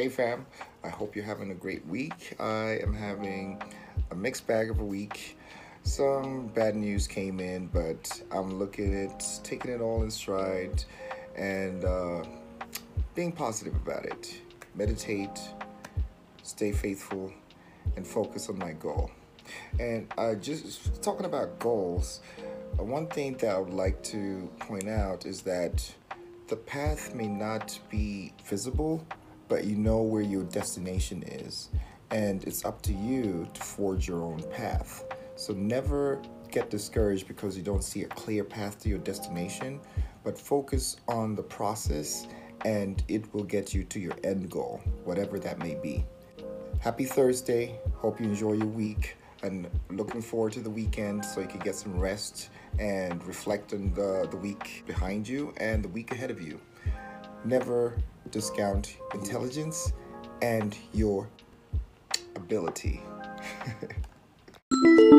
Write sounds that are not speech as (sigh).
Hey fam, I hope you're having a great week. I am having a mixed bag of a week. Some bad news came in, but I'm looking at taking it all in stride and uh, being positive about it. Meditate, stay faithful, and focus on my goal. And uh, just talking about goals, uh, one thing that I would like to point out is that the path may not be visible but you know where your destination is. And it's up to you to forge your own path. So never get discouraged because you don't see a clear path to your destination, but focus on the process and it will get you to your end goal, whatever that may be. Happy Thursday. Hope you enjoy your week and looking forward to the weekend so you can get some rest and reflect on the, the week behind you and the week ahead of you. Never discount intelligence and your ability. (laughs)